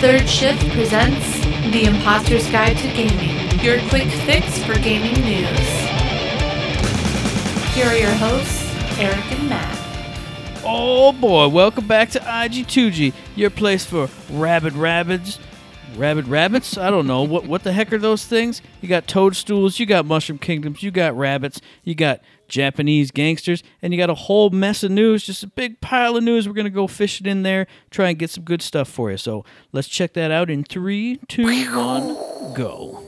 Third Shift presents The Imposter's Guide to Gaming, your quick fix for gaming news. Here are your hosts, Eric and Matt. Oh boy, welcome back to IG2G, your place for rabid rabbits. Rabid rabbits? I don't know. What what the heck are those things? You got toadstools, you got mushroom kingdoms, you got rabbits, you got Japanese gangsters, and you got a whole mess of news, just a big pile of news. We're gonna go fishing in there, try and get some good stuff for you. So let's check that out in three, two, one, go.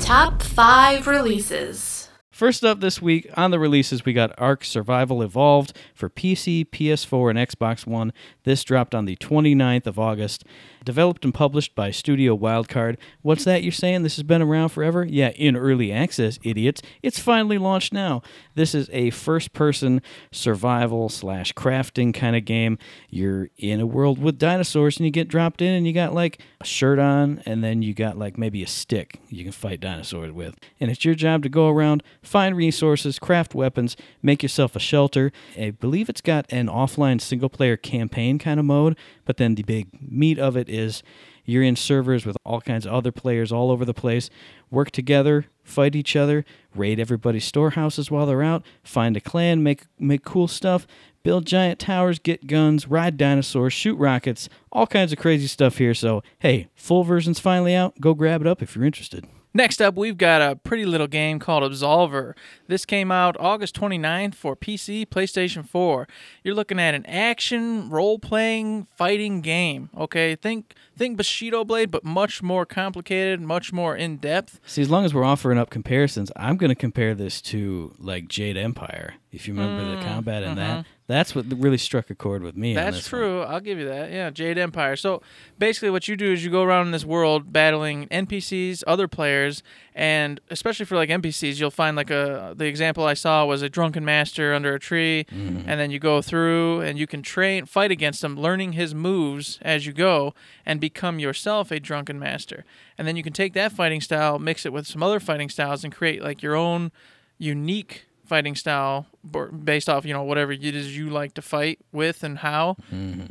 Top 5 releases. First up this week on the releases, we got Ark Survival Evolved for PC, PS4, and Xbox One. This dropped on the 29th of August. Developed and published by Studio Wildcard. What's that you're saying? This has been around forever? Yeah, in early access, idiots. It's finally launched now. This is a first person survival slash crafting kind of game. You're in a world with dinosaurs and you get dropped in and you got like a shirt on and then you got like maybe a stick you can fight dinosaurs with. And it's your job to go around, find resources, craft weapons, make yourself a shelter. I believe it's got an offline single player campaign kind of mode, but then the big meat of it is you're in servers with all kinds of other players all over the place. Work together, fight each other, raid everybody's storehouses while they're out, find a clan, make make cool stuff, build giant towers, get guns, ride dinosaurs, shoot rockets, all kinds of crazy stuff here. So, hey, full version's finally out. Go grab it up if you're interested. Next up, we've got a pretty little game called Absolver. This came out August 29th for PC, PlayStation 4. You're looking at an action, role-playing, fighting game. Okay, think think Bushido Blade, but much more complicated, much more in depth. See, as long as we're offering up comparisons, I'm going to compare this to like Jade Empire. If you remember the combat in that, that's what really struck a chord with me. Mm, That's this one. true. I'll give you that. Yeah, Jade Empire. So basically, what you do is you go around in this world battling NPCs, other players, and especially for like NPCs, you'll find like a the example I saw was a drunken master under a tree, Mm-hmm. and then you go through and you can train, fight against him, learning his moves as you go, and become yourself a drunken master. And then you can take that fighting style, mix it with some other fighting styles, and create like your own unique fighting style based off you know whatever it is you like to fight with and how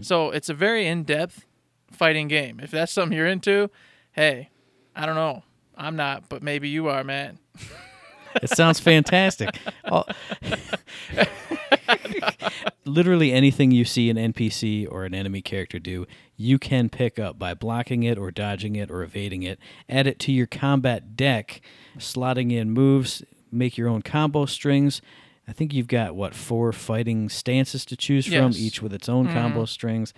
so it's a very in-depth fighting game if that's something you're into hey i don't know i'm not but maybe you are man It sounds fantastic. Literally anything you see an NPC or an enemy character do, you can pick up by blocking it or dodging it or evading it. Add it to your combat deck, slotting in moves, make your own combo strings. I think you've got what four fighting stances to choose from, each with its own combo mm-hmm. strings.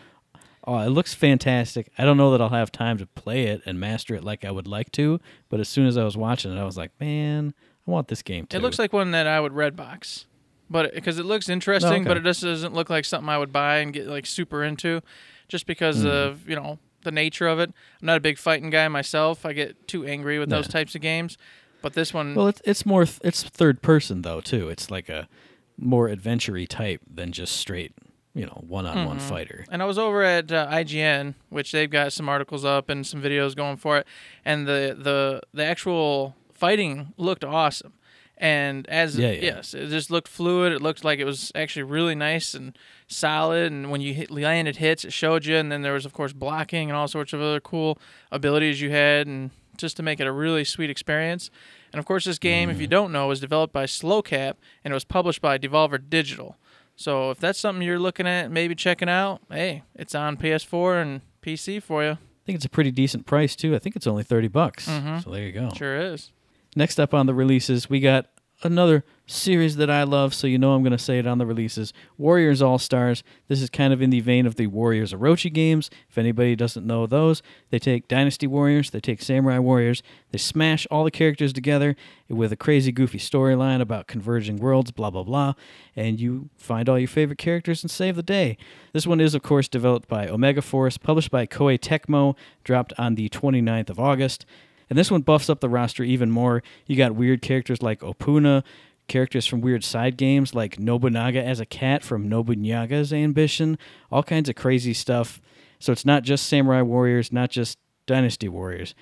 Oh, it looks fantastic. I don't know that I'll have time to play it and master it like I would like to, but as soon as I was watching it, I was like, man, I want this game too. it looks like one that i would red box, but because it looks interesting okay. but it just doesn't look like something i would buy and get like super into just because Mm-hmm. of you know the nature of it i'm not a big fighting guy myself i get too angry with those types of games but this one Well, it's it's more th- it's third person though too. It's like a more adventure type than just straight, you know, one on Mm-hmm. one fighter. And I was over at uh, IGN, which they've got some articles up and some videos going for it, and the the the actual fighting looked awesome. And as Yeah, yeah. yes, it just looked fluid. It looked like it was actually really nice and solid. And when you hit, landed hits, it showed you. And then there was of course blocking and all sorts of other cool abilities you had, and just to make it a really sweet experience. And of course, this game, if you don't know, was developed by Sloclap and it was published by Devolver Digital. So if that's something you're looking at, maybe checking out, hey, it's on PS4 and PC for you. I think it's a pretty decent price too. I think it's only thirty bucks. Mm-hmm. So there you go. Sure is. Next up on the releases, we got another series that I love, so you know I'm going to say it on the releases Warriors All Stars. This is kind of in the vein of the Warriors Orochi games. If anybody doesn't know those, they take Dynasty Warriors, they take Samurai Warriors, they smash all the characters together with a crazy, goofy storyline about converging worlds, blah, blah, blah, and you find all your favorite characters and save the day. This one is, of course, developed by Omega Force, published by Koei Tecmo, dropped on the 29th of August. And this one buffs up the roster even more. You got weird characters like Opoona, characters from weird side games like Nobunaga as a cat from Nobunaga's Ambition, all kinds of crazy stuff. So it's not just Samurai Warriors, not just Dynasty Warriors.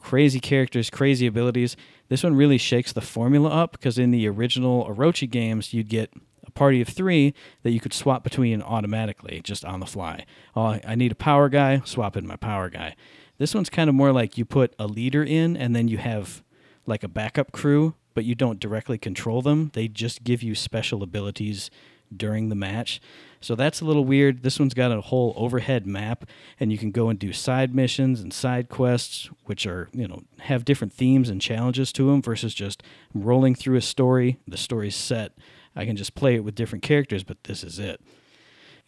Crazy characters, crazy abilities. This one really shakes the formula up because in the original Orochi games, you'd get a party of three that you could swap between automatically, just on the fly. Oh, I need a power guy, swap in my power guy. This one's kind of more like you put a leader in and then you have like a backup crew, but you don't directly control them. They just give you special abilities during the match. So that's a little weird. This one's got a whole overhead map, and you can go and do side missions and side quests, which are, you know, have different themes and challenges to them versus just rolling through a story. The story's set. I can just play it with different characters, but this is it.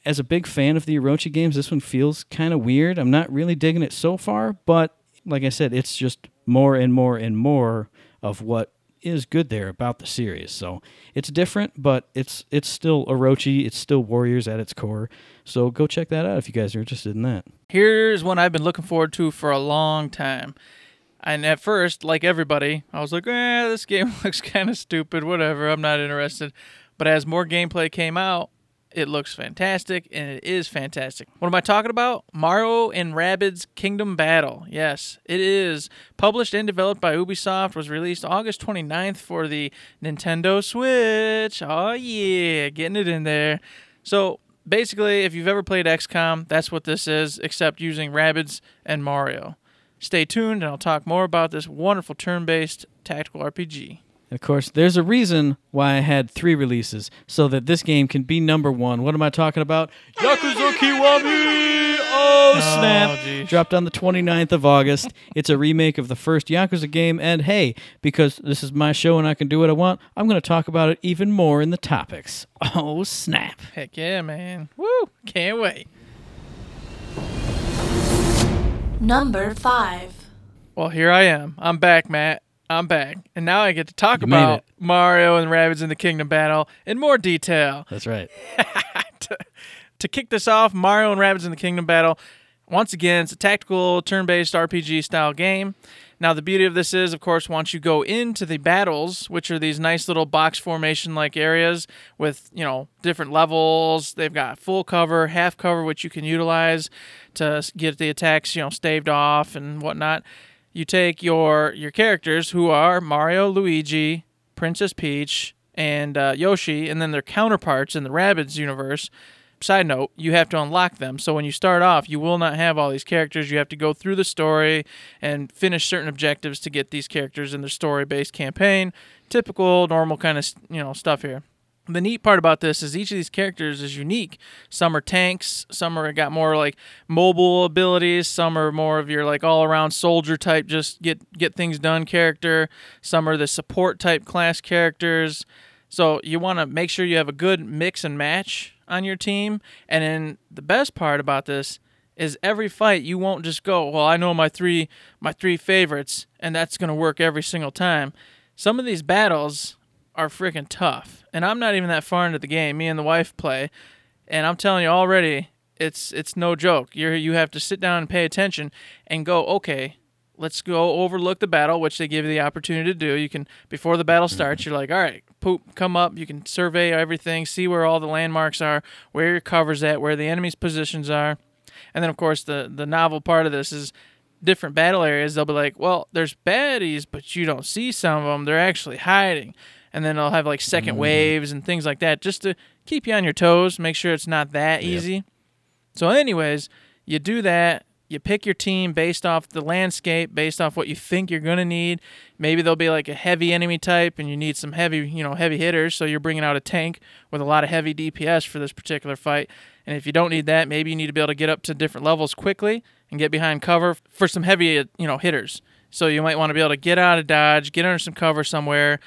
As a big fan of the Orochi games, this one feels kind of weird. I'm not really digging it so far, but like I said, it's just more and more and more of what is good there about the series. So it's different, but it's it's still Orochi. It's still Warriors at its core. So go check that out if you guys are interested in that. Here's one I've been looking forward to for a long time. And at first, like everybody, I was like, eh, this game looks kind of stupid, whatever, I'm not interested. But as more gameplay came out, it looks fantastic, and it is fantastic. What am I talking about? Mario and Rabbids Kingdom Battle. Yes, it is. Published and developed by Ubisoft, was released August 29th for the Nintendo Switch. Oh, yeah, getting it in there. So, basically, if you've ever played XCOM, that's what this is, except using Rabbids and Mario. Stay tuned, and I'll talk more about this wonderful turn based tactical RPG. And of course, there's a reason why I had three releases, so that this game can be number one. What am I talking about? Yakuza Kiwami! Oh, oh snap! geez. Dropped on the 29th of August. it's a remake of the first Yakuza game, and hey, because this is my show and I can do what I want, I'm going to talk about it even more in the topics. Oh, snap. Heck yeah, man. Woo! Can't wait. Number 5. Well, here I am. I'm back, Matt. I'm back. And now I get to talk You about. Mario and Rabbids in the Kingdom Battle in more detail. That's right. to, to kick this off, Mario and Rabbids in the Kingdom Battle. Once again, it's a tactical turn-based RPG style game. Now, the beauty of this is, of course, once you go into the battles, which are these nice little box formation-like areas with, you know, different levels. They've got full cover, half cover, which you can utilize to get the attacks, you know, staved off and whatnot. You take your your characters, who are Mario, Luigi, Princess Peach, and uh, Yoshi, and then their counterparts in the Rabbids universe. Side note, you have to unlock them. So when you start off, you will not have all these characters. You have to go through the story and finish certain objectives to get these characters in their story-based campaign. Typical, normal kind of you know stuff here. The neat part about this is each of these characters is unique. Some are tanks, some are got more like mobile abilities, some are more of your like all-around soldier type, just get get things done character. Some are the support type class characters. So you want to make sure you have a good mix and match on your team. And then the best part about this is every fight you won't just go, well, I know my three my three favorites, and that's gonna work every single time. Some of these battles are freaking tough, and I'm not even that far into the game. Me and the wife play, and I'm telling you already, it's it's no joke. You you have to sit down and pay attention and go, okay, let's go overlook the battle, which they give you the opportunity to do. You can before the battle mm-hmm. starts, you're like, all right, poop, come up. You can survey everything, see where all the landmarks are, where your covers at, where the enemy's positions are, and then of course the the novel part of this is different battle areas. They'll be like, well, there's baddies, but you don't see some of them. They're actually hiding. And then they'll have like 2nd mm-hmm. waves and things like that, just to keep you on your toes, make sure it's not that easy. So, anyways, you do that. You pick your team based off the landscape, based off what you think you're gonna need. Maybe there'll be like a heavy enemy type, and you need some heavy, you know, heavy hitters. So you're bringing out a tank with a lot of heavy DPS for this particular fight. And if you don't need that, maybe you need to be able to get up to different levels quickly and get behind cover for some heavy, you know, hitters. So you might want to be able to get out of dodge, get under some cover somewhere,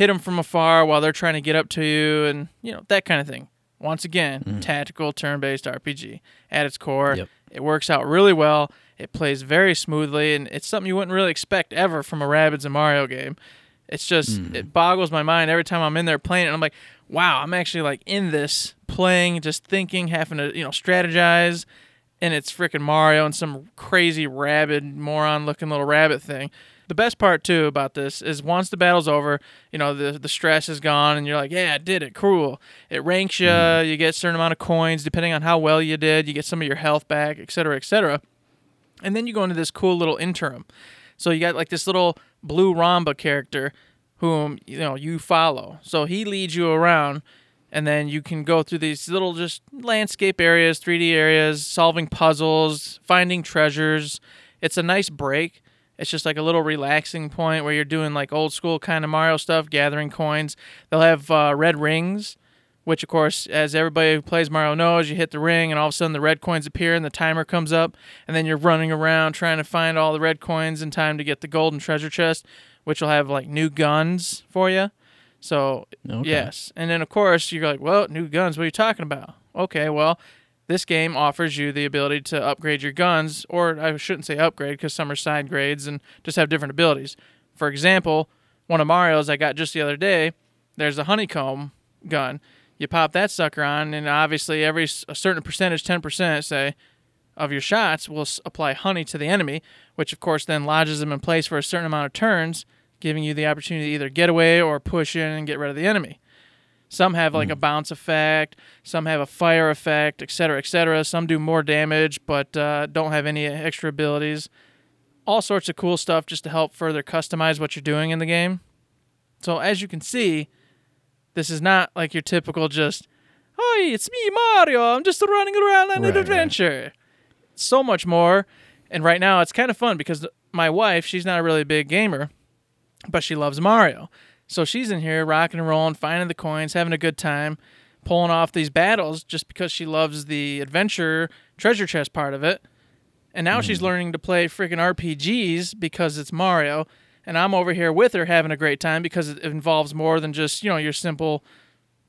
hit them from afar while they're trying to get up to you, and you know that kind of thing. Once again, mm-hmm. tactical turn-based RPG at its core. Yep. It works out really well. It plays very smoothly, and it's something you wouldn't really expect ever from a Rabbids and Mario game. It's just mm-hmm. it boggles my mind every time I'm in there playing it. I'm like, wow, I'm actually like in this playing, just thinking, having to you know strategize, and it's freaking Mario and some crazy rabid moron looking little rabbit thing. The best part too about this is once the battle's over, you know the the stress is gone, and you're like, yeah, I did it, cool. It ranks you, mm-hmm. you get a certain amount of coins depending on how well you did. You get some of your health back, et cetera, et cetera. And then you go into this cool little interim. So you got like this little blue Roomba character whom you know you follow. So he leads you around and then you can go through these little just landscape areas, 3D areas, solving puzzles, finding treasures. It's a nice break. It's just like a little relaxing point where you're doing like old school kind of Mario stuff, gathering coins. They'll have uh, red rings, which of course, as everybody who plays Mario knows, you hit the ring and all of a sudden the red coins appear and the timer comes up, and then you're running around trying to find all the red coins in time to get the golden treasure chest, which will have like new guns for you. So Okay. yes, and then of course you're like, well, new guns. What are you talking about? Okay, well, this game offers you the ability to upgrade your guns, or I shouldn't say upgrade because some are side grades and just have different abilities. For example, one of Mario's I got just the other day. There's a honeycomb gun. You pop that sucker on, and obviously every a certain percentage, ten percent, say, of your shots will apply honey to the enemy, which of course then lodges them in place for a certain amount of turns, giving you the opportunity to either get away or push in and get rid of the enemy. Some have like a bounce effect, some have a fire effect, etc., etc. Some do more damage but uh, don't have any extra abilities. All sorts of cool stuff just to help further customize what you're doing in the game. So as you can see, this is not like your typical just, "Hi, it's me, Mario. I'm just running around on Right, an right. adventure." So much more, and right now it's kind of fun because my wife, she's not a really big gamer, but she loves Mario. So she's in here rocking and rolling, finding the coins, having a good time, pulling off these battles just because she loves the adventure treasure chest part of it. And now she's mm-hmm. learning to play freaking RPGs because it's Mario. And I'm over here with her having a great time because it involves more than just, you know, your simple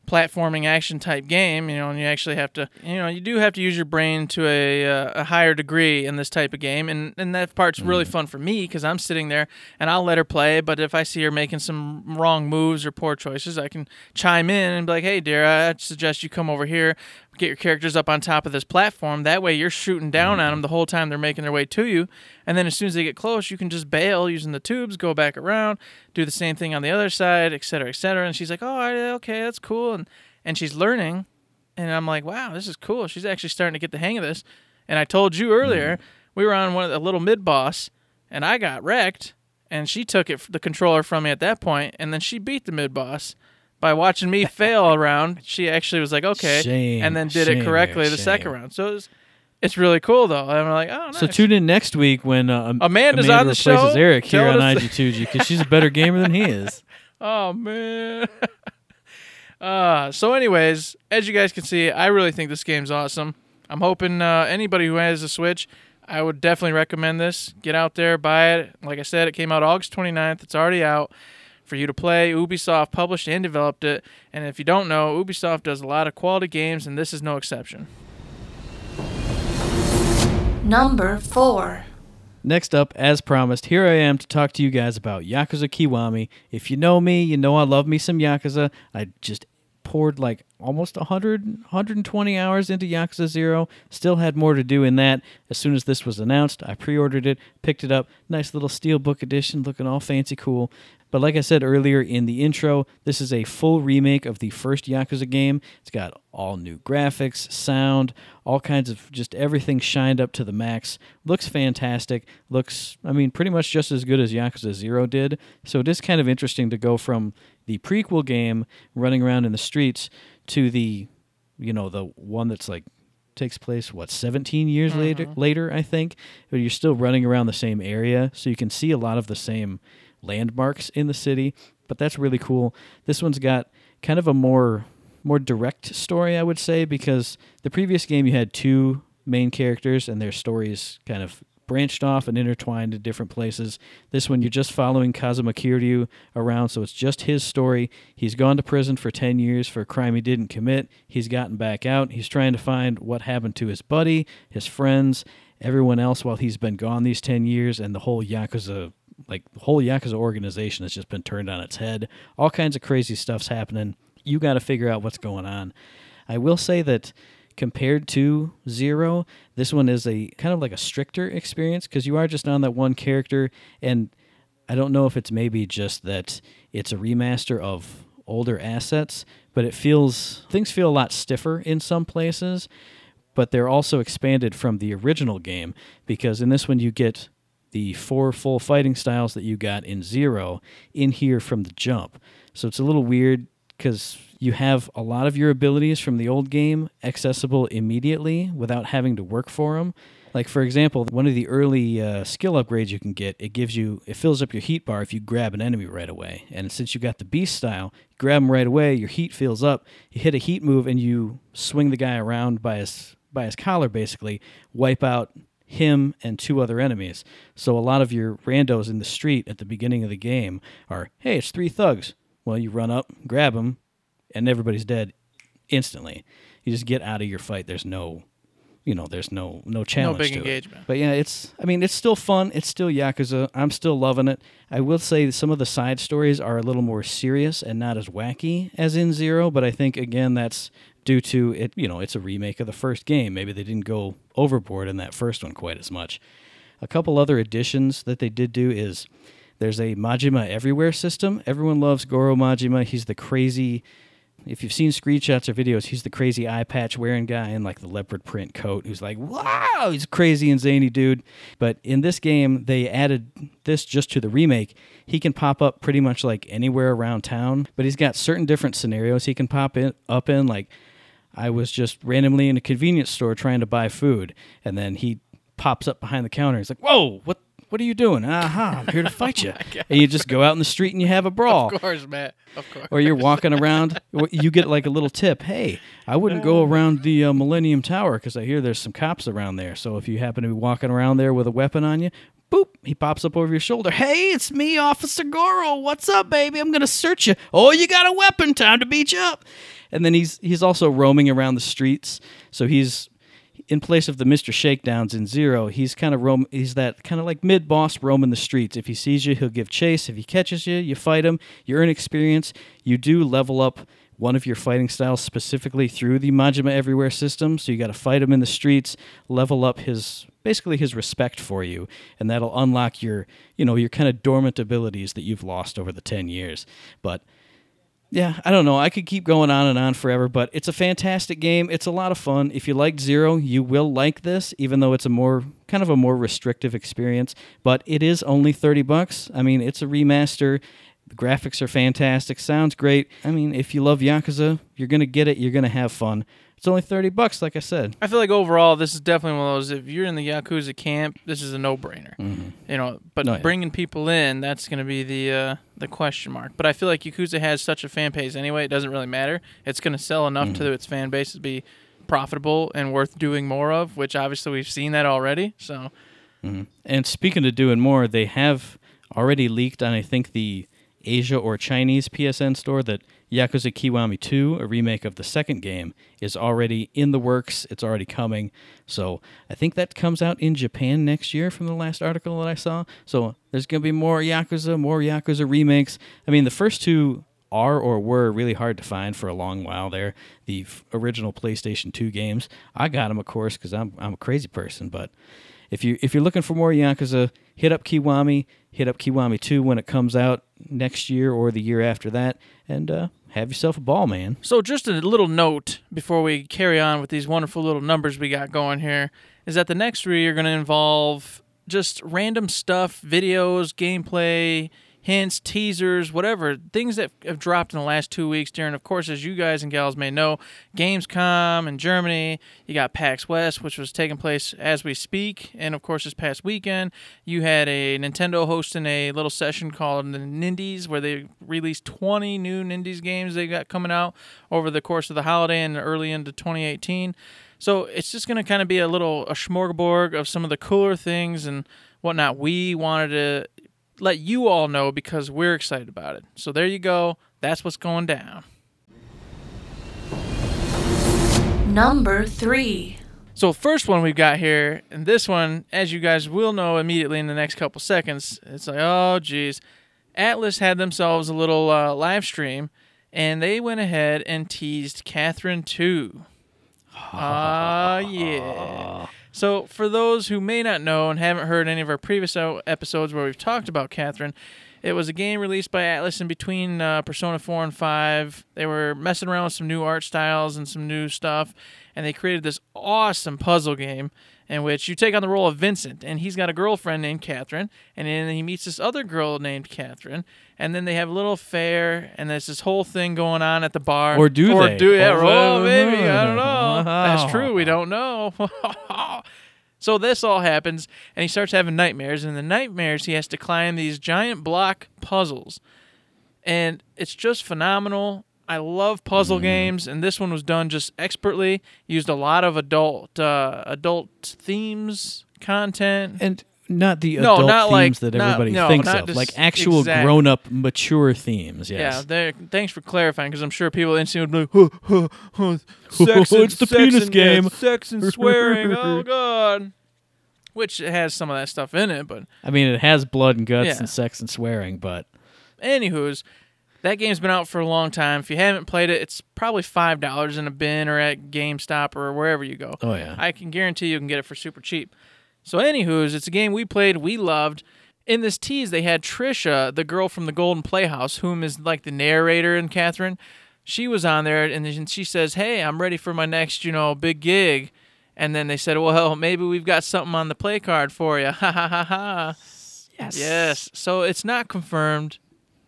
platforming action type game, you know, and you actually have to, you know, you do have to use your brain to a, uh, a higher degree in this type of game, and and that part's really fun for me because I'm sitting there and I'll let her play, but if I see her making some wrong moves or poor choices, I can chime in and be like, hey, dear, I suggest you come over here, get your characters up on top of this platform. That way, you're shooting down on mm-hmm. them the whole time they're making their way to you, and then as soon as they get close, you can just bail using the tubes, go back around, do the same thing on the other side, et cetera, et cetera. And she's like, oh, okay, that's cool, and and she's learning, and I'm like, wow, this is cool. She's actually starting to get the hang of this. And I told you earlier, mm-hmm. we were on one of the little mid boss, and I got wrecked, and she took it the controller from me at that point, and then she beat the mid boss by watching me fail around. She actually was like, okay, Shame, and then did shame it correctly the second round. So it was, it's really cool though. And I'm like, oh, nice. So tune in next week when uh, Amanda's Amanda on the replaces show, Eric here on telling us- IG2G because she's a better gamer than he is. Oh man. uh, so anyways, as you guys can see, I really think this game's awesome. I'm hoping uh, anybody who has a Switch, I would definitely recommend this. Get out there, buy it. Like I said, it came out August 29th. It's already out for you to play. Ubisoft published and developed it. And if you don't know, Ubisoft does a lot of quality games, and this is no exception. Number 4. Next up, as promised, here I am to talk to you guys about Yakuza Kiwami. If you know me, you know I love me some Yakuza. I just poured like almost 100, 120 hours into Yakuza 0. Still had more to do in that. As soon as this was announced, I pre ordered it, picked it up. Nice little steelbook edition, looking all fancy cool. But like I said earlier in the intro, this is a full remake of the first Yakuza game. It's got all new graphics, sound, all kinds of just everything shined up to the max. Looks fantastic. Looks, I mean, pretty much just as good as Yakuza 0 did. So it is kind of interesting to go from the prequel game running around in the streets to the, you know, the one that's like takes place what 17 years later mm-hmm. later I think but you're still running around the same area so you can see a lot of the same landmarks in the city but that's really cool this one's got kind of a more more direct story I would say because the previous game you had two main characters and their stories kind of branched off and intertwined in different places. This one, you're just following Kazuma Kiryu around, so it's just his story. He's gone to prison for 10 years for a crime he didn't commit. He's gotten back out. He's trying to find what happened to his buddy, his friends, everyone else while he's been gone these 10 years, and the whole Yakuza. Like the whole Yakuza organization has just been turned on its head. All kinds of crazy stuff's happening. You got to figure out what's going on. I will say that compared to Zero, this one is a kind of like a stricter experience because you are just on that one character, and I don't know if it's maybe just that it's a remaster of older assets, but it feels things feel a lot stiffer in some places, but they're also expanded from the original game because in this one you get the four full fighting styles that you got in Zero in here from the jump. So it's a little weird because you have a lot of your abilities from the old game accessible immediately without having to work for them. Like for example, one of the early uh, skill upgrades you can get, it gives you it fills up your heat bar if you grab an enemy right away. And since you got the beast style, you grab him right away, your heat fills up. You hit a heat move and you swing the guy around by his by his collar basically, wipe out him and two other enemies. So a lot of your randos in the street at the beginning of the game are, "Hey, it's three thugs." Well, you run up, grab them, and everybody's dead instantly. You just get out of your fight. There's no you know, there's no no challenge. big to it. engagement. But yeah, it's I mean, it's still fun. It's still Yakuza. I'm still loving it. I will say some of the side stories are a little more serious and not as wacky as in Zero, but I think again that's due to it, you know, it's a remake of the first game. Maybe they didn't go overboard in that first one quite as much. A couple other additions that they did do is there's a Majima Everywhere system. Everyone loves Goro Majima. He's the crazy if you've seen screenshots or videos, he's the crazy eye patch wearing guy in like the leopard print coat who's like, wow, he's crazy and zany dude. But in this game, they added this just to the remake. He can pop up pretty much like anywhere around town, but he's got certain different scenarios he can pop in up in. Like, I was just randomly in a convenience store trying to buy food, and then he pops up behind the counter. He's like, whoa, what? What are you doing? Aha, I'm here to fight you. and you just go out in the street and you have a brawl Of course, Matt. Of course. or you're walking around, you get like a little tip. Hey, I wouldn't go around the uh, Millennium Tower because I hear there's some cops around there. So if you happen to be walking around there with a weapon on you, boop, he pops up over your shoulder. Hey, it's me, Officer Goro. What's up, baby? I'm gonna search you. Oh, you got a weapon? Time to beat you up. And then he's he's also roaming around the streets. So he's in place of the Mr. Shakedowns in Zero, he's kind of roam. He's that kind of like mid boss roaming the streets. If he sees you, he'll give chase. If he catches you, you fight him. You earn experience. You do level up one of your fighting styles specifically through the Majima Everywhere system. So you got to fight him in the streets, level up his basically his respect for you, and that'll unlock your you know your kind of dormant abilities that you've lost over the ten years. But yeah, I don't know. I could keep going on and on forever, but it's a fantastic game. It's a lot of fun. If you liked Zero, you will like this, even though it's a more kind of a more restrictive experience. But it is only thirty bucks. I mean, it's a remaster. The graphics are fantastic. Sounds great. I mean, if you love Yakuza, you're gonna get it. You're gonna have fun. It's only thirty bucks, like I said. I feel like overall, this is definitely one of those. If you're in the Yakuza camp, this is a no-brainer. Mm-hmm. You know, but Oh, yeah. bringing people in, that's going to be the uh, the question mark. But I feel like Yakuza has such a fan base anyway; it doesn't really matter. It's going to sell enough to mm-hmm. its fan base to be profitable and worth doing more of. Which obviously we've seen that already. So mm-hmm. And speaking of doing more, they have already leaked on I think the Asia or Chinese PSN store that Yakuza Kiwami 2, a remake of the second game, is already in the works. It's already coming. So I think that comes out in Japan next year from the last article that I saw. So there's going to be more Yakuza, more Yakuza remakes. I mean, the first two are or were really hard to find for a long while there. The f- original PlayStation 2 games. I got them, of course, because I'm, I'm a crazy person, but if you if you're looking for more Yakuza, hit up Kiwami, hit up Kiwami 2 when it comes out next year or the year after that, and uh, have yourself a ball, man. So, just a little note before we carry on with these wonderful little numbers we got going here is that the next three are going to involve just random stuff, videos, gameplay, hints, teasers, whatever, things that have dropped in the last two weeks during, of course, as you guys and gals may know, Gamescom in Germany. You got PAX West, which was taking place as we speak. And, of course, this past weekend, you had a Nintendo hosting a little session called the Nindies, where they released 20 new Nindies games they got coming out over the course of the holiday and early into 2018. So it's just going to kind of be a little a smorgasbord of some of the cooler things and whatnot we wanted to let you all know because we're excited about it. So there you go. That's what's going down. Number three. So first one we've got here, and this one, as you guys will know immediately in the next couple seconds, it's like, oh geez, Atlus had themselves a little uh, live stream, and they went ahead and teased Catherine two. Ah, yeah. So, for those who may not know and haven't heard any of our previous episodes where we've talked about Catherine, it was a game released by Atlus in between uh, Persona 4 and 5. They were messing around with some new art styles and some new stuff, and they created this awesome puzzle game. In which you take on the role of Vincent, and he's got a girlfriend named Catherine, and then he meets this other girl named Catherine, and then they have a little affair, and there's this whole thing going on at the bar. Or do or they? Do yeah, Or- oh, maybe I don't know. That's true. We don't know. so this all happens, and he starts having nightmares, and in the nightmares he has to climb these giant block puzzles, and it's just phenomenal. I love puzzle Mm-hmm. games, and this one was done just expertly. Used a lot of adult uh, adult themes, content. and not the No, adult not themes like- that not- everybody no, thinks not of, like actual exactly. grown-up, mature themes. Yeah, Yes. there. Thanks for clarifying, because I'm sure people instantly would be like, huh, huh, huh, sex and, It's the sex penis and, yeah, game. sex and swearing. oh God. Which has some of that stuff in it, but I mean, it has blood and guts Yeah. and sex and swearing, but Anywho's, that game's been out for a long time. If you haven't played it, it's probably five dollars in a bin or at GameStop or wherever you go. oh yeah, I can guarantee you can get it for super cheap. So, anywho's, it's a game we played, we loved. In this tease, they had Trisha, the girl from the Golden Playhouse, whom is like the narrator in Catherine. She was on there, and she says, "Hey, I'm ready for my next, you know, big gig." And then they said, "Well, maybe we've got something on the play card for you." Ha ha ha ha. yes, Yes. So it's not confirmed.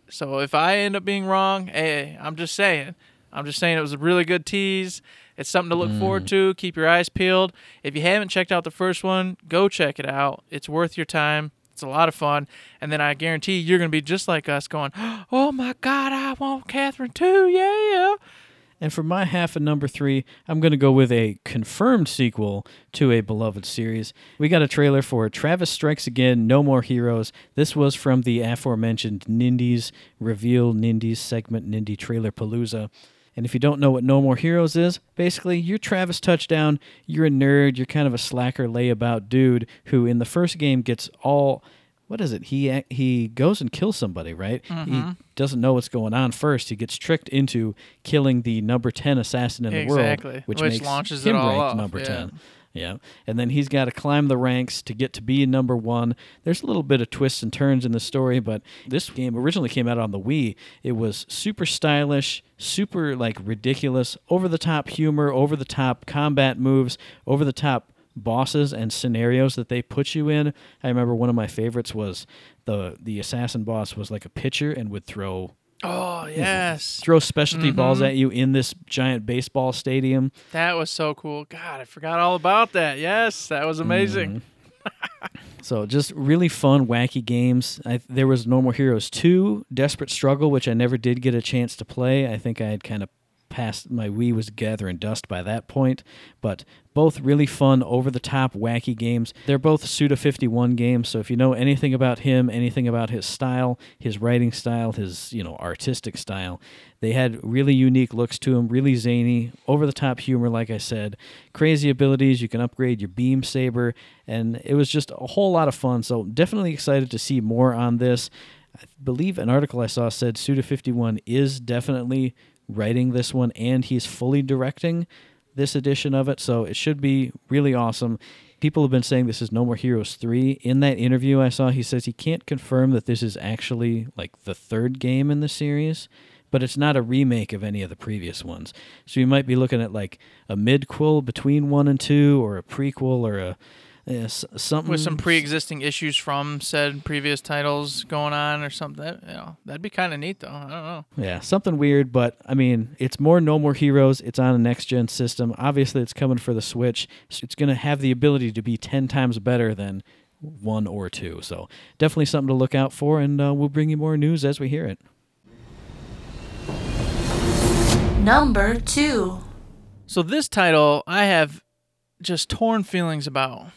So if I end up being wrong, hey, I'm just saying. I'm just saying it was a really good tease. It's something to look hmm. forward to. Keep your eyes peeled. If you haven't checked out the first one, go check it out. It's worth your time. It's a lot of fun. And then I guarantee you're going to be just like us going, oh my God, I want Catherine too. Yeah. And for my half of number three, I'm going to go with a confirmed sequel to a beloved series. We got a trailer for Travis Strikes Again, No More Heroes. This was from the aforementioned Nindies Reveal Nindies segment, Nindy Trailer Palooza. And if you don't know what No More Heroes is, basically, you're Travis Touchdown, you're a nerd, you're kind of a slacker, layabout dude who in the first game gets all. What is it? He he goes and kills somebody, right? He mm-hmm. doesn't know what's going on first. He gets tricked into killing the number ten assassin in the world, which, which makes launches it him all ranked off, number yeah. ten. Yeah, and then he's got to climb the ranks to get to be number one. There's a little bit of twists and turns in the story, but this game originally came out on the Wii. It was super stylish, super like ridiculous, over the top humor, over the top combat moves, over the top bosses and scenarios that they put you in. I remember one of my favorites was the the assassin boss was like a pitcher and would throw Oh, yes. throw specialty balls Mm-hmm. at you in this giant baseball stadium. That was so cool. God, I forgot all about that. Yes, that was amazing. So just really fun, wacky games. I, there was No More Heroes 2, Desperate Struggle, which I never did get a chance to play. I think I had kind of passed my Wii was gathering dust by that point. But both really fun, over the top, wacky games. They're both Suda 51 games, so if you know anything about him, anything about his style, his writing style, his, you know, artistic style, they had really unique looks to him, really zany, over the top humor, like I said, crazy abilities. You can upgrade your beam saber, and it was just a whole lot of fun. So definitely excited to see more on this. I believe an article I saw said Suda 51 is definitely writing this one, and he's fully directing this edition of it. So it should be really awesome. People have been saying this is No More Heroes 3. In that interview I saw, he says he can't confirm that this is actually like the third game in the series, but it's not a remake of any of the previous ones. So you might be looking at like a midquel between 1 and 2 or a prequel or a yeah, something With some pre-existing issues from said previous titles going on or something, that, you know, that'd be kind of neat though. I don't know. Yeah, something weird, but I mean, it's more No More Heroes. It's on a next gen system. Obviously, it's coming for the Switch. So it's going to have the ability to be 10 times better than one or two. So, definitely something to look out for, and uh, we'll bring you more news as we hear it. Number two. So this title, I have just torn feelings about,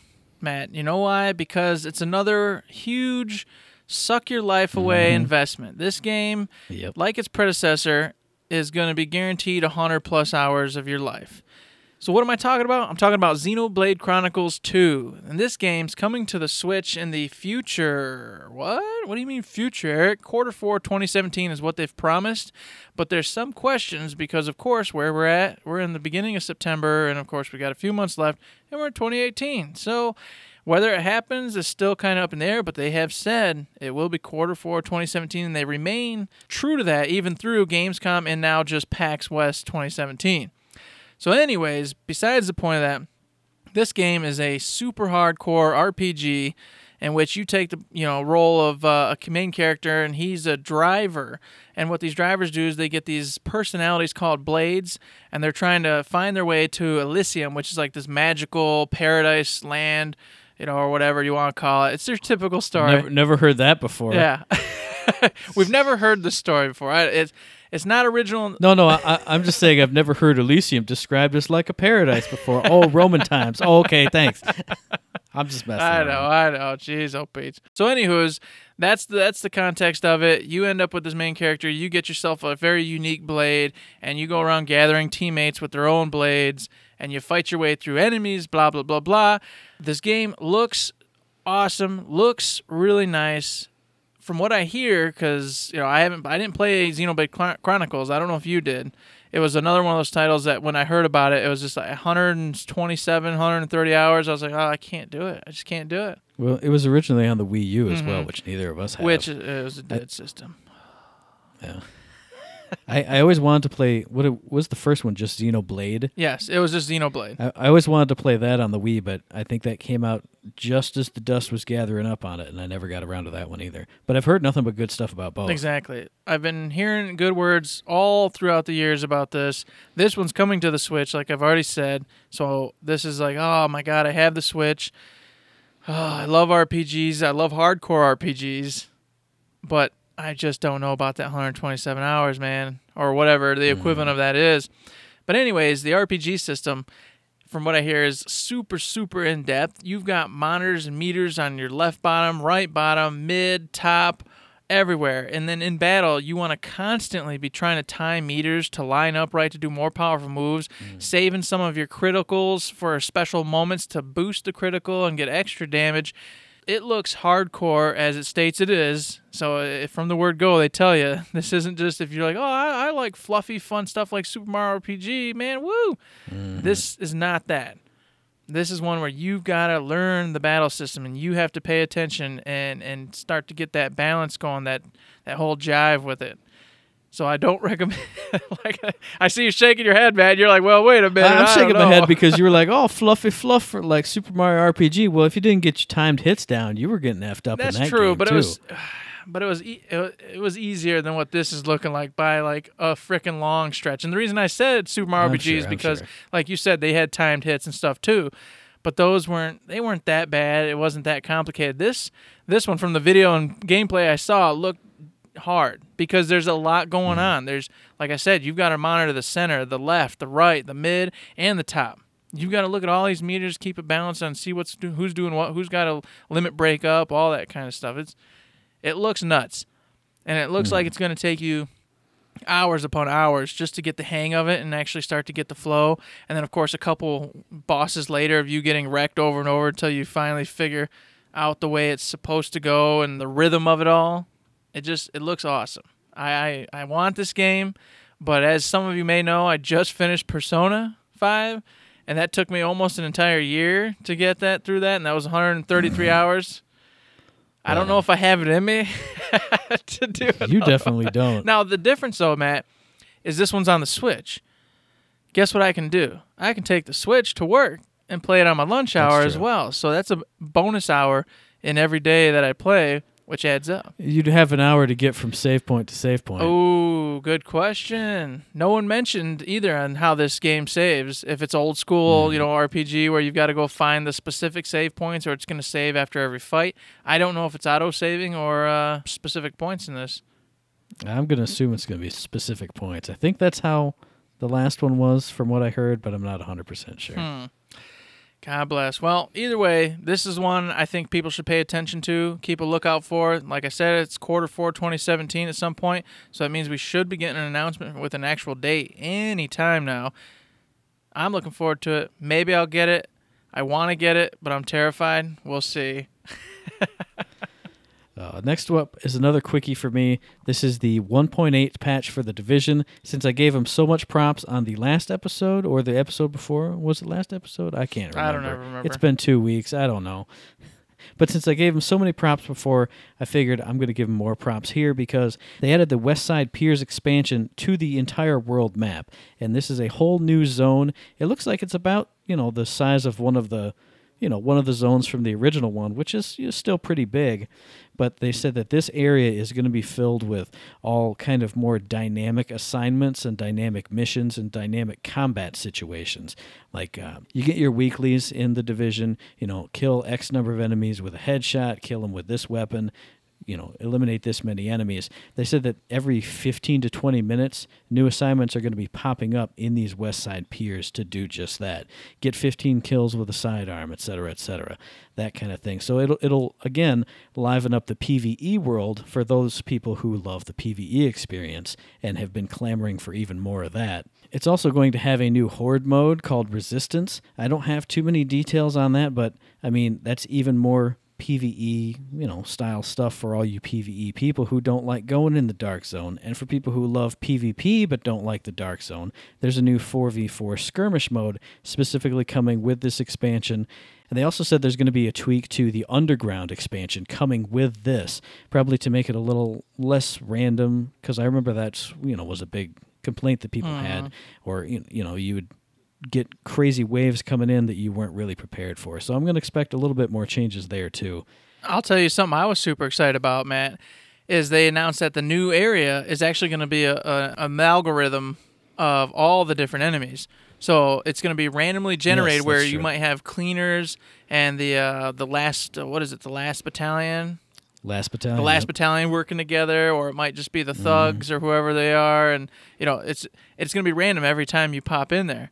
Matt. You know why? Because it's another huge suck your life away mm-hmm. investment. This game, Yep. like its predecessor, is going to be guaranteed 100 plus hours of your life. So what am I talking about? I'm talking about Xenoblade Chronicles 2. And this game's coming to the Switch in the future. What? What do you mean future, Eric? Quarter 4 2017 is what they've promised. But there's some questions because of course where we're at, we're in the beginning of September and of course we got a few months left and we're in 2018. So whether it happens is still kind of up in the air, but they have said it will be quarter four 2017, and they remain true to that even through Gamescom and now just PAX West 2017. So, anyways, besides the point of that, This game is a super hardcore RPG in which you take the you know role of uh, a main character and he's a driver. And what these drivers do is they get these personalities called blades and they're trying to find their way to Elysium which is like this magical paradise land you know or whatever you want to call it. It's their typical story. Never, never heard that before. yeah. We've never heard this story before. I, it's it's not original No, no, I, I'm just saying I've never heard Elysium described as like a paradise before. Oh, Roman times. Oh, okay, thanks. I'm just messing. I around. know, I know. Jeez, oh Pete. So, anywho's, that's the that's the context of it. You end up with this main character. You get yourself a very unique blade, and you go around gathering teammates with their own blades, and you fight your way through enemies. Blah blah blah blah. This game looks awesome. Looks really nice. From what I hear, because you know I haven't, I didn't play Xenoblade Chronicles. I don't know if you did. It was another one of those titles that when I heard about it, it was just like 127, 130 hours. I was like, oh, I can't do it. I just can't do it. Well, it was originally on the Wii U as well, Mhm. which neither of us have. Which it was a dead system. yeah. I, I always wanted to play. What it, was the first one? Just Xenoblade. Yes, it was just Xenoblade. I, I always wanted to play that on the Wii, but I think that came out just as the dust was gathering up on it, and I never got around to that one either. But I've heard nothing but good stuff about both. Exactly. I've been hearing good words all throughout the years about this. This one's coming to the Switch, like I've already said. So this is like, oh my god, I have the Switch. Oh, I love RPGs. I love hardcore RPGs, but I just don't know about that 127 hours, man, or whatever the equivalent mm. of that is. But anyways, the RPG system, from what I hear, is super super in depth. You've got monitors and meters on your left bottom, right bottom, mid, top, everywhere. And then in battle, you want to constantly be trying to time meters to line up right to do more powerful moves, mm. saving some of your criticals for special moments to boost the critical and get extra damage. It looks hardcore as it states it is. So from the word go, they tell you this isn't just if you're like, oh, I, I like fluffy, fun stuff like Super Mario RPG, man, woo. Mm-hmm. This is not that. This is one where you've got to learn the battle system and you have to pay attention and, and start to get that balance going, that, that whole jive with it. So I don't recommend. like I see you shaking your head, man. You're like, well, wait a minute. I'm shaking my head because you were like, "Oh, fluffy fluff for like Super Mario RPG." Well, if you didn't get your timed hits down, you were getting effed up. That's in that true, but too. it was, but it was e- it was easier than what this is looking like by like a freaking long stretch. And the reason I said Super Mario I'm RPG sure, is because, sure. like you said, they had timed hits and stuff too, but those weren't they weren't that bad. It wasn't that complicated. This this one from the video and gameplay I saw looked hard because there's a lot going Mm-hmm. on. There's like I said, you've got to monitor the center, the left, the right, the mid, and the top. You've got to look at all these meters, keep it balanced, and see what's do- who's doing what, who's got a limit break up, all that kind of stuff. It's it looks nuts, and it looks like it's going to take you hours upon hours just to get the hang of it and actually start to get the flow. And then of course a couple bosses later of you getting wrecked over and over until you finally figure out the way it's supposed to go and the rhythm of it all. It just it looks awesome. I, I, I want this game, but as some of you may know, I just finished Persona 5 and that took me almost an entire year to get that through that and that was 133 hours. I don't know if I have it in me to do it. you all. definitely don't. Now the difference though, Matt, is this one's on the Switch. Guess what I can do? I can take the Switch to work and play it on my lunch hour as well. So that's a bonus hour in every day that I play, which adds up. You'd have an hour to get from save point to save point. Oh, good question. No one mentioned either on how this game saves. If it's old school, you know, RPG where you've got to go find the specific save points or it's going to save after every fight. I don't know if it's auto saving or uh, specific points in this. I'm gonna assume it's gonna be specific points. I think that's how the last one was, from what I heard, but I'm not 100 percent sure. Hmm. God bless. Well, either way, this is one I think people should pay attention to, keep a lookout for. Like I said, it's quarter four 2017 at some point, so that means we should be getting an announcement with an actual date any time now. I'm looking forward to it. Maybe I'll get it. I want to get it, but I'm terrified. We'll see. Uh, next up is another quickie for me. This is the 1.8 patch for the division. Since I gave him so much props on the last episode or the episode before, was it last episode? I can't remember. I don't remember. It's been two weeks. I don't know. But since I gave him so many props before, I figured I'm going to give him more props here because they added the West Side Piers expansion to the entire world map. And this is a whole new zone. It looks like it's about you know, the size of one of the you know, one of the zones from the original one, which is you know, still pretty big. But they said that this area is going to be filled with all kind of more dynamic assignments and dynamic missions and dynamic combat situations. Like uh, you get your weeklies in the division, you know, kill X number of enemies with a headshot, kill them with this weapon, you know eliminate this many enemies. They said that every 15 to 20 minutes new assignments are going to be popping up in these west side piers to do just that. Get 15 kills with a sidearm etc etc that kind of thing. So it'll it'll again liven up the pve world for those people who love the pve experience and have been clamoring for even more of that. It's also going to have a new horde mode called resistance. I don't have too many details on that but i mean that's even more PVE, you know, style stuff for all you PVE people who don't like going in the dark zone. And for people who love PvP but don't like the dark zone, there's a new 4v4 skirmish mode specifically coming with this expansion. And they also said there's going to be a tweak to the underground expansion coming with this, probably to make it a little less random because I remember that's, you know, was a big complaint that people had mm. or you know, you would get crazy waves coming in that you weren't really prepared for. So I'm going to expect a little bit more changes there too. I'll tell you something I was super excited about, Matt, is they announced that the new area is actually going to be a, a, a algorithm of all the different enemies. So it's going to be randomly generated Yes, where you true. might have cleaners and the uh, the last uh, what is it the last battalion Last battalion. the last yep. battalion working together, or it might just be the Mm-hmm. thugs or whoever they are, and you know it's it's gonna be random every time you pop in there.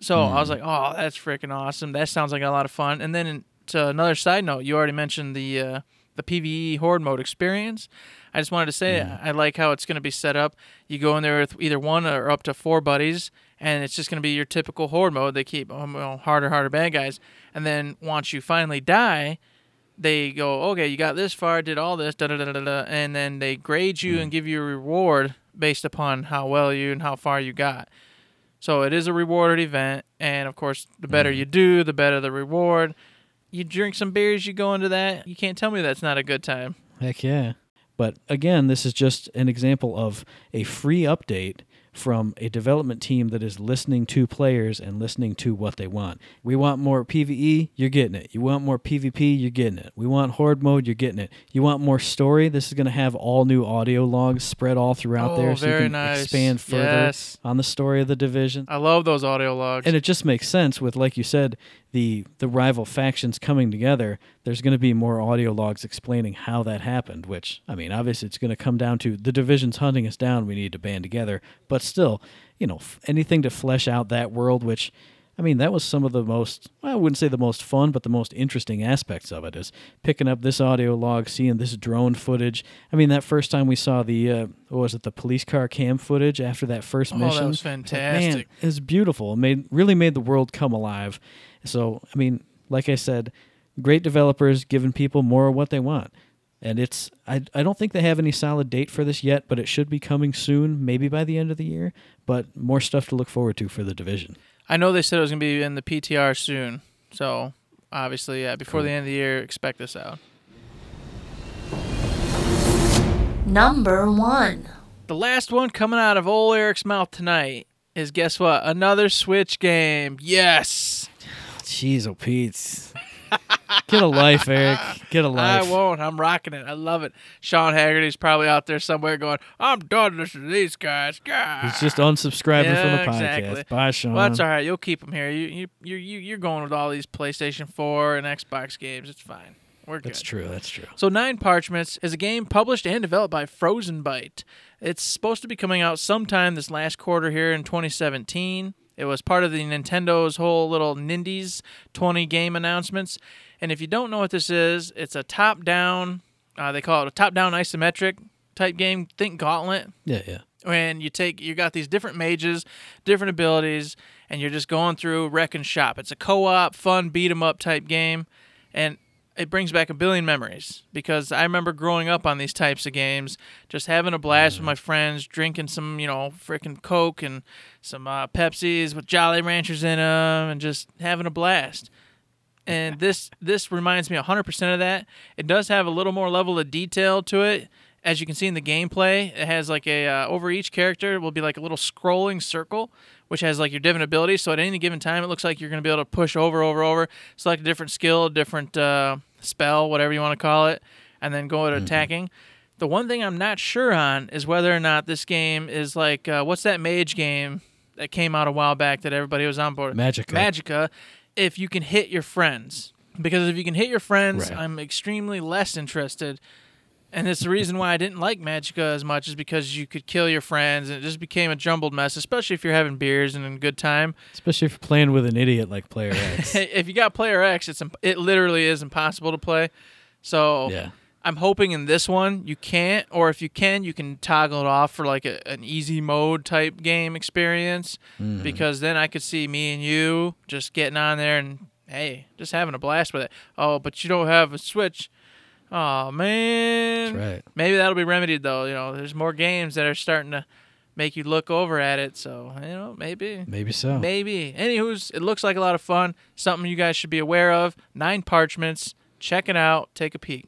So I Mm-hmm. was like, oh, that's freaking awesome. That sounds like a lot of fun. And then to another side note, you already mentioned the uh, the PVE horde mode experience. I just wanted to say Mm-hmm. I like how it's going to be set up. You go in there with either one or up to four buddies, and it's just going to be your typical horde mode. They keep um, well, harder, harder bad guys, and then once you finally die, they go, okay, you got this far, did all this, da da da da da, and then they grade you and give you a reward based upon how well you and how far you got. So it is a rewarded event, and of course, the better mm-hmm. you do, the better the reward. You drink some beers, you go into that. You can't tell me that's not a good time. Heck yeah. But again, this is just an example of a free update from a development team that is listening to players and listening to what they want. We want more PvE, you're getting it. You want more PvP, you're getting it. We want horde mode, you're getting it. You want more story, this is going to have all new audio logs spread all throughout Oh, there so you can nice. expand further Yes. on the story of the division. I love those audio logs. And it just makes sense with, like you said, the the rival factions coming together. There's going to be more audio logs explaining how that happened. Which I mean, obviously, it's going to come down to the division's hunting us down. We need to band together. But still, you know, f- anything to flesh out that world. Which I mean, that was some of the most. Well, I wouldn't say the most fun, but the most interesting aspects of it is picking up this audio log, seeing this drone footage. I mean, that first time we saw the uh, what was it, the police car cam footage after that first Oh, that was It's like, man, fantastic. it was beautiful. It made really made the world come alive. So I mean, like I said, great developers giving people more of what they want. And it's I, I don't think they have any solid date for this yet, but it should be coming soon, maybe by the end of the year. But more stuff to look forward to for the division. I know they said it was going to be in the PTR soon. So obviously, yeah, before Cool. the end of the year, expect this out. Number one. The last one coming out of old Eric's mouth tonight is guess what? Another Switch game. Yes. Jeez, oh Pete. Get a life, Eric. Get a life. I won't. I'm rocking it. I love it. Sean Haggerty's probably out there somewhere going, I'm done listening to these guys. God. He's just unsubscribing from the podcast. exactly. Bye, Sean. Well, that's all right. You'll keep him here. You you you you you're going with all these PlayStation 4 and Xbox games. It's fine. We're good. That's true. That's true. So Nine Parchments is a game published and developed by Frozenbyte. It's supposed to be coming out sometime this last quarter here in 2017. It was part of the Nintendo's whole little Nindies 20 game announcements. And if you don't know what this is, it's a top-down. Uh, they call it a top-down isometric type game. Think Gauntlet Yeah, yeah. when you take you got these different mages, different abilities, and you're just going through wreck and shop. It's a co-op, fun beat 'em up type game, and it brings back a billion memories because I remember growing up on these types of games, just having a blast with my friends, drinking some you know freaking Coke and some uh, Pepsis with Jolly Ranchers in them, and just having a blast. And this this reminds me 100% of that. It does have a little more level of detail to it as you can see in the gameplay, it has like a uh, over each character will be like a little scrolling circle, which has like your different abilities. So at any given time, it looks like you're going to be able to push over, over, over, select a different skill, a different uh, spell, whatever you want to call it, and then go to attacking. The one thing I'm not sure on is whether or not this game is like uh, what's that mage game that came out a while back that everybody was on board. Magicka. Magicka. If you can hit your friends, because if you can hit your friends, Right. I'm extremely less interested. And it's the reason why I didn't like Magicka as much is because you could kill your friends and it just became a jumbled mess, especially if you're having beers and in good time. Especially if you're playing with an idiot like Player X. if you got Player X, it's imp- it literally is impossible to play. So yeah. I'm hoping in this one you can't, or if you can, you can toggle it off for like a, an easy mode type game experience. Mm-hmm. Because then I could see me and you just getting on there and hey, just having a blast with it. Oh, but you don't have a Switch. Oh man, That's right. maybe that'll be remedied though. You know, there's more games that are starting to make you look over at it. So you know, maybe. Maybe so. Maybe. Anywho's, it looks like a lot of fun. Something you guys should be aware of. Nine parchments. Check it out. Take a peek.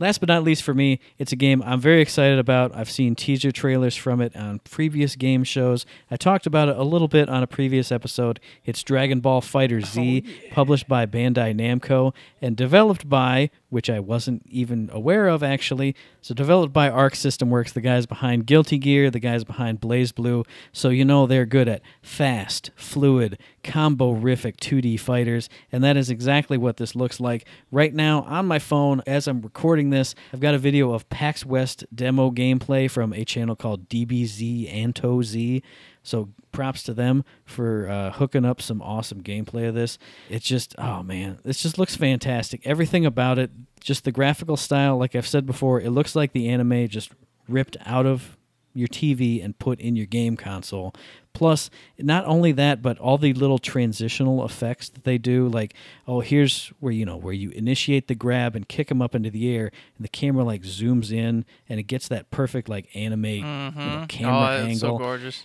Last but not least for me, it's a game I'm very excited about. I've seen teaser trailers from it on previous game shows. I talked about it a little bit on a previous episode. It's Dragon Ball FighterZ, oh, published by Bandai Namco and developed by, which I wasn't even aware of actually. So developed by Arc System Works, the guys behind Guilty Gear, the guys behind BlazBlue. So you know they're good at fast, fluid, combo-rific 2D fighters, and that is exactly what this looks like. Right now on my phone as I'm recording this, I've got a video of PAX West demo gameplay from a channel called DBZ Anto Z. So props to them for uh, hooking up some awesome gameplay of this. It's just, oh man, this just looks fantastic. Everything about it, just the graphical style, like I've said before, it looks like the anime just ripped out of your TV and put in your game console. Plus, not only that, but all the little transitional effects that they do, like oh, here's where you know where you initiate the grab and kick them up into the air, and the camera like zooms in and it gets that perfect like anime you know, camera oh, it's so angle gorgeous.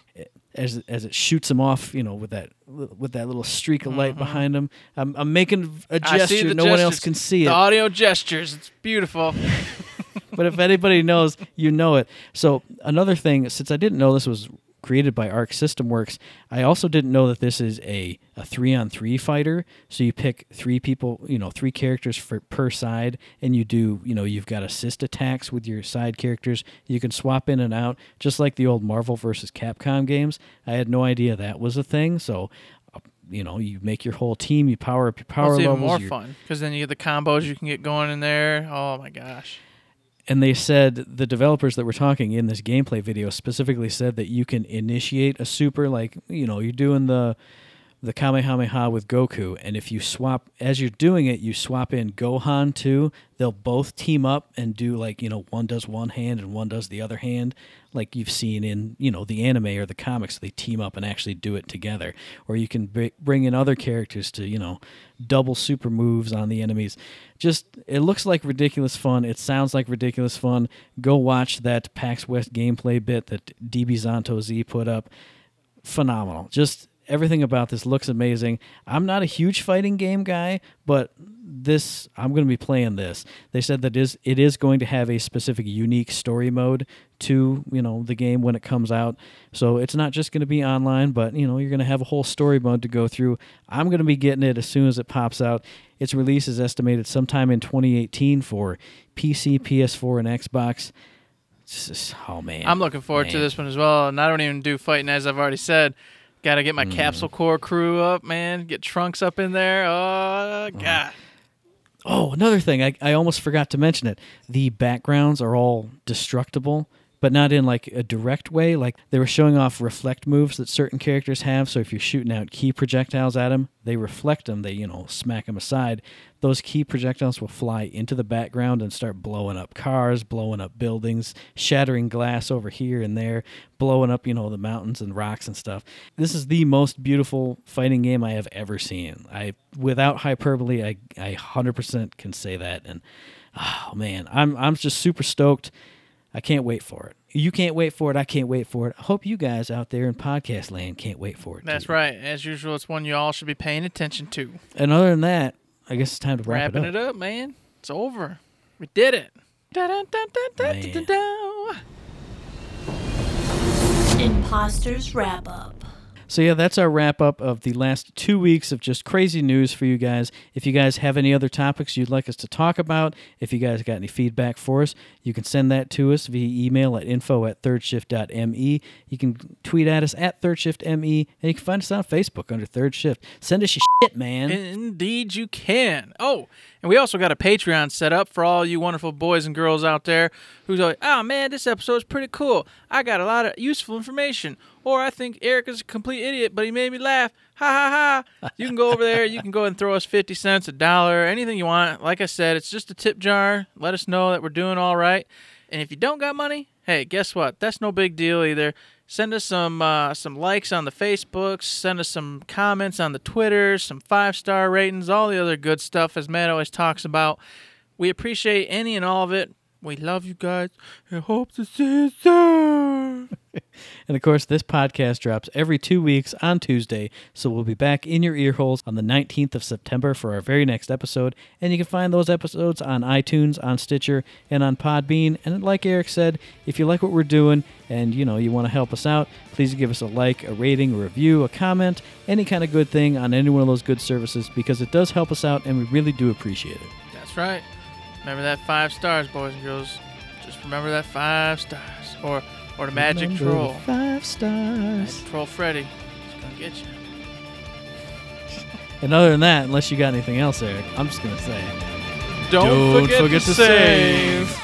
as as it shoots them off, you know, with that with that little streak of light Mhm. behind them. I'm, I'm making a gesture. the No one else can see The it, audio gestures. It's beautiful. but if anybody knows, you know it. So another thing, since I didn't know this was created by Arc System Works, I also didn't know that this is a a three on three fighter. So you pick three people, you know, three characters for per side, and you do, you know, you've got assist attacks with your side characters. You can swap in and out, just like the old Marvel versus Capcom games. I had no idea that was a thing. So. uh, You know, you make your whole team. You power up your power Well, it's even levels. more fun because then you get the combos you can get going in there. Oh my gosh. And they said the developers that were talking in this gameplay video specifically said that you can initiate a super like you know you're doing the the kamehameha with goku and if you swap as you're doing it you swap in gohan too. They'll both team up and do like you know one does one hand and one does the other hand like you've seen in you know the anime or the comics. They team up and actually do it together. Or you can br- bring in other characters to you know double super moves on the enemies. Just it looks like ridiculous fun. It sounds like ridiculous fun. Go watch that pax west gameplay bit that db zanto z put up. Phenomenal. Just everything about this looks amazing. I'm not a huge fighting game guy but this i'm going to be playing this. They said that is it is going to have a specific unique story mode to you know the game when it comes out. So it's not just going to be online but you know you're going to have a whole story mode to go through. I'm going to be getting it as soon as it pops out. Its release is estimated sometime in 2018 for pc ps4 and xbox. Just- oh man. I'm looking forward to this one as well. And I don't even do fighting, as I've already said. Got to get my mm. Capsule Corp crew up, man. Get trunks up in there. Oh uh-huh. god. Oh, another thing, I, I almost forgot to mention it. The backgrounds are all destructible, but not in like a direct way. Like they were showing off reflect moves that certain characters have. So if you're shooting out key projectiles at them, they reflect them. They, you know, smack them aside. Those key projectiles will fly into the background and start blowing up cars, blowing up buildings, shattering glass over here and there, blowing up, you know, the mountains and rocks and stuff. This is the most beautiful fighting game I have ever seen. I, without hyperbole, I, I 100% can say that. And oh man, I'm, I'm just super stoked. I can't wait for it. You can't wait for it. I can't wait for it. I hope you guys out there in podcast land can't wait for it. That's too. right. As usual, it's one you all should be paying attention to. And other than that, I guess it's time to wrap Wrapping it up. Wrapping it up, man. It's over. We did it. Da, da, da, Imposters Wrap Up. So yeah, that's our wrap up of the last two weeks of just crazy news for you guys. If you guys have any other topics you'd like us to talk about, if you guys got any feedback for us, you can send that to us via email at info at thirdshift.me. You can tweet at us at thirdshiftme, and you can find us on Facebook under Third Shift. Send us your shit, man. Indeed, you can. Oh, and we also got a Patreon set up for all you wonderful boys and girls out there who's like, oh man, this episode's pretty cool. I got a lot of useful information. Or I think Eric is a complete idiot, but he made me laugh. Ha ha ha. You can go over there. You can go and throw us 50 cents, a dollar, anything you want. Like I said, it's just a tip jar. Let us know that we're doing all right. And if you don't got money, hey, guess what? That's no big deal either. Send us some uh, some likes on the Facebooks. Send us some comments on the Twitters, some five star ratings, all the other good stuff as Matt always talks about. We appreciate any and all of it. We love you guys and hope to see you soon. And of course, this podcast drops every two weeks on Tuesday, so we'll be back in your ear holes on the 19th of September for our very next episode. And you can find those episodes on iTunes, on Stitcher, and on Podbean. And like Eric said, if you like what we're doing and you know you want to help us out, please give us a like, a rating, a review, a comment, any kind of good thing on any one of those good services because it does help us out and we really do appreciate it. That's right. Remember that five stars, boys and girls. Just remember that five stars. Or or the magic Remember troll. the Five stars. Magic troll Freddy. He's gonna get you. And other than that, unless you got anything else, Eric, I'm just going to say. Don't, Don't forget, forget to, to save. save.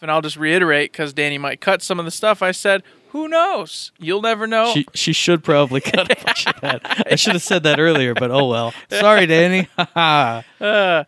And I'll just reiterate because Danny might cut some of the stuff I said. Who knows? You'll never know. She she should probably cut a bunch of that. I should have said that earlier, but oh well. Sorry, Danny. Ha ha. Uh,